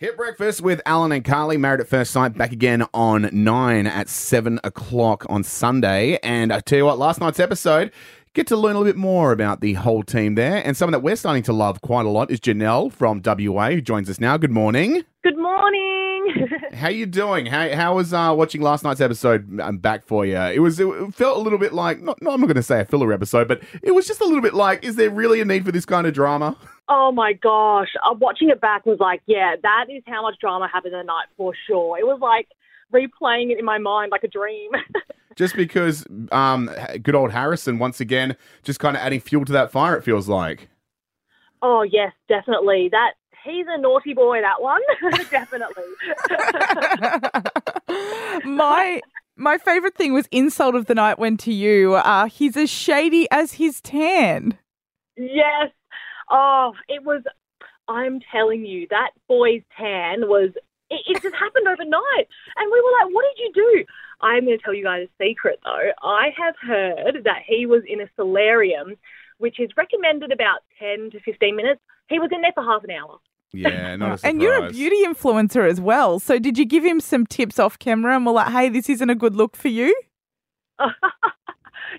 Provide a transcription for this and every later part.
Hit breakfast with Alan and Carly, married at first sight, back again on nine at seven o'clock on Sunday. And I tell you what, last night's episode, get to learn a little bit more about the whole team there. And someone that we're starting to love quite a lot is Janelle from WA, who joins us now. Good morning. Good morning. How you doing? How how was uh, watching last night's episode um, back for you? It was it felt a little bit like not, no, I'm not going to say a filler episode, but it was just a little bit like, is there really a need for this kind of drama? oh my gosh. Uh, watching it back was like, yeah, that is how much drama happened the night for sure. It was like replaying it in my mind like a dream. just because um, good old Harrison once again just kind of adding fuel to that fire. It feels like. oh yes, definitely. That he's a naughty boy. That one, definitely. my my favorite thing was insult of the night went to you. Uh, he's as shady as his tan. yes. Oh, it was. I'm telling you, that boy's tan was. It, it just happened overnight, and we were like, "What did you do?" I'm going to tell you guys a secret, though. I have heard that he was in a solarium, which is recommended about 10 to 15 minutes. He was in there for half an hour. Yeah, not a. And you're a beauty influencer as well. So did you give him some tips off camera and were like, hey, this isn't a good look for you?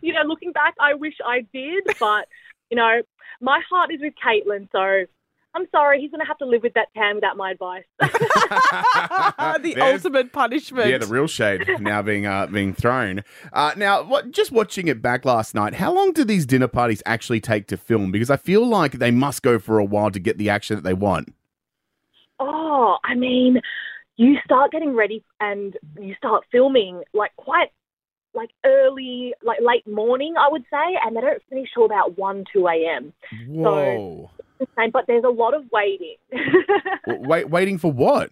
you know, looking back, I wish I did, but you know, my heart is with Caitlin, so I'm sorry, he's going to have to live with that tan without my advice. the There's- ultimate punishment. Yeah, the real shade now being uh, being thrown. Uh, now, what, just watching it back last night, how long do these dinner parties actually take to film? Because I feel like they must go for a while to get the action that they want. oh, I mean, you start getting ready and you start filming like quite like early, like late morning, I would say, and they don't finish till about 1, 2 a.m. Whoa! Same, But there's a lot of waiting. Wait, waiting for what?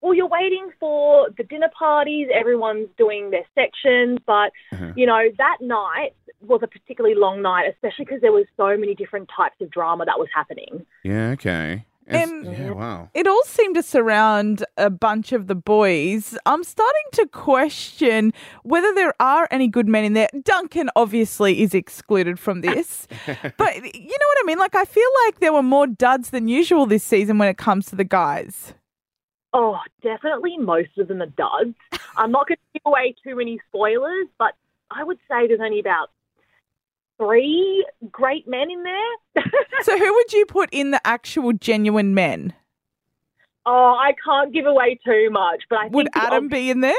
well, you're waiting for the dinner parties, everyone's doing their sections, but Uh-huh. you know, that night was a particularly long night, especially because there was so many different types of drama that was happening. Yeah, okay. It's- And- yeah, wow. It all seemed to surround a bunch of the boys. I'm starting to question whether there are any good men in there. Duncan obviously is excluded from this. but you know what I mean? Like, I feel like there were more duds than usual this season when it comes to the guys. Oh, definitely most of them are duds. I'm not going to give away too many spoilers, but I would say there's only about three great men in there. So, who would you put in the actual genuine men? oh, I can't give away too much, but I Would Adam ob- be in there?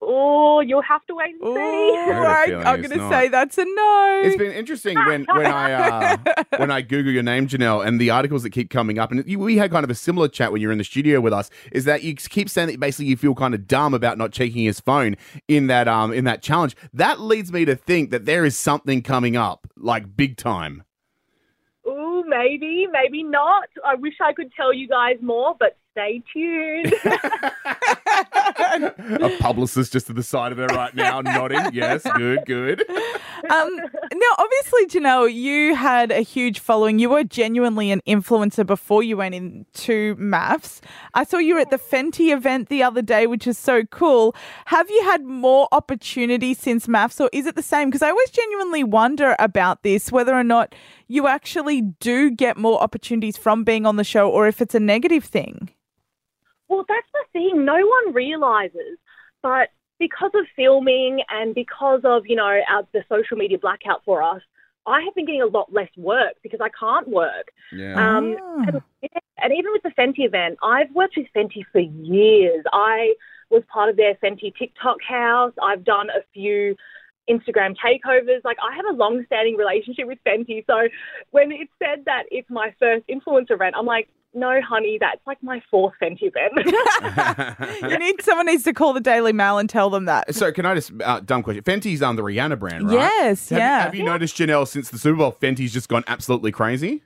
Oh, you'll have to wait and Ooh, see. I have a I, feeling I'm going to say that's a no. It's been interesting when when I uh, when I Google your name, Janelle, and the articles that keep coming up, and you, we had kind of a similar chat when you were in the studio with us. Is that you keep saying that basically you feel kind of dumb about not checking his phone in that um in that challenge. That leads me to think that there is something coming up, like big time. Oh, maybe, maybe not. I wish I could tell you guys more, but stay tuned. a publicist just to the side of her right now, nodding. Yes, good, good. Um, now, obviously, Janelle, you had a huge following. You were genuinely an influencer before you went into MAFS. I saw you at the Fenty event the other day, which is so cool. Have you had more opportunity since MAFS, or is it the same? Because I always genuinely wonder about this, whether or not you actually do get more opportunities from being on the show, or if it's a negative thing. Well, that's the thing. No one realizes, but because of filming and because of you know our, the social media blackout for us, I have been getting a lot less work because I can't work. Yeah. Um, Ah. and, yeah, and even with the Fenty event, I've worked with Fenty for years. I was part of their Fenty TikTok house. I've done a few Instagram takeovers. Like I have a long-standing relationship with Fenty. So when it said that it's my first influencer event, I'm like, no, honey, that's like my fourth Fenty event. You need someone needs to call the Daily Mail and tell them that. so can I just uh, dumb question? Fenty's um the Rihanna brand, right? Yes, Have, yeah. You, have you noticed Janelle since the Super Bowl? Fenty's just gone absolutely crazy.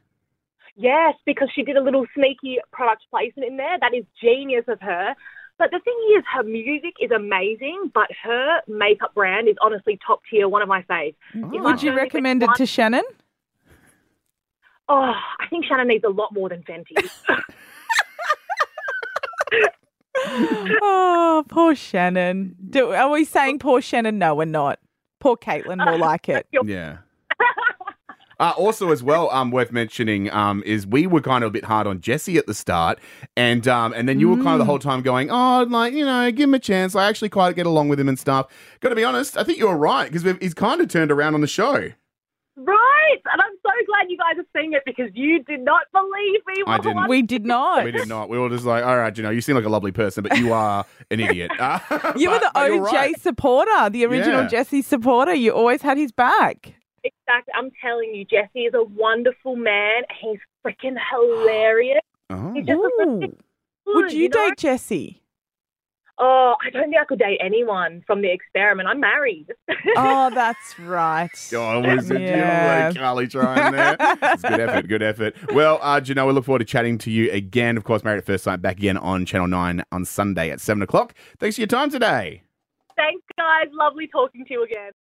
yes, because she did a little sneaky product placement in there. That is genius of her. But the thing is, her music is amazing, but her makeup brand is honestly top tier, one of my faves. If Would you recommend pick it to Shannon? Oh, I think Shannon needs a lot more than Fenty. oh, poor Shannon. Do, are we saying poor Shannon? No, we're not. Poor Caitlin will like it. Yeah. Uh, also, as well, um, worth mentioning um, is we were kind of a bit hard on Jesse at the start, and um, and then you were kind of the whole time going, oh, like you know, give him a chance. I actually quite get along with him and stuff. Got to be honest, I think you were right because he's kind of turned around on the show. Right, and I'm so glad you guys are seeing it because you did not believe me. I didn't. We did not. We did not. We were just like, all right, you know, you seem like a lovely person, but you are an idiot. Uh, You were the OJ right. supporter, the original Yeah. Jesse supporter. You always had his back. Exactly. I'm telling you, Jesse is a wonderful man. He's freaking hilarious. Oh. He's just a Ooh. freaking Would good, you know? date Jesse? Oh, I don't think I could date anyone from the experiment. I'm married. Oh, that's right. Oh, was it? Yeah. You Carly trying there. It's good effort, good effort. Well, uh, Janelle, we look forward to chatting to you again. Of course, Married at First Sight back again on Channel 9 on Sunday at 7 o'clock. Thanks for your time today. Thanks, guys. Lovely talking to you again.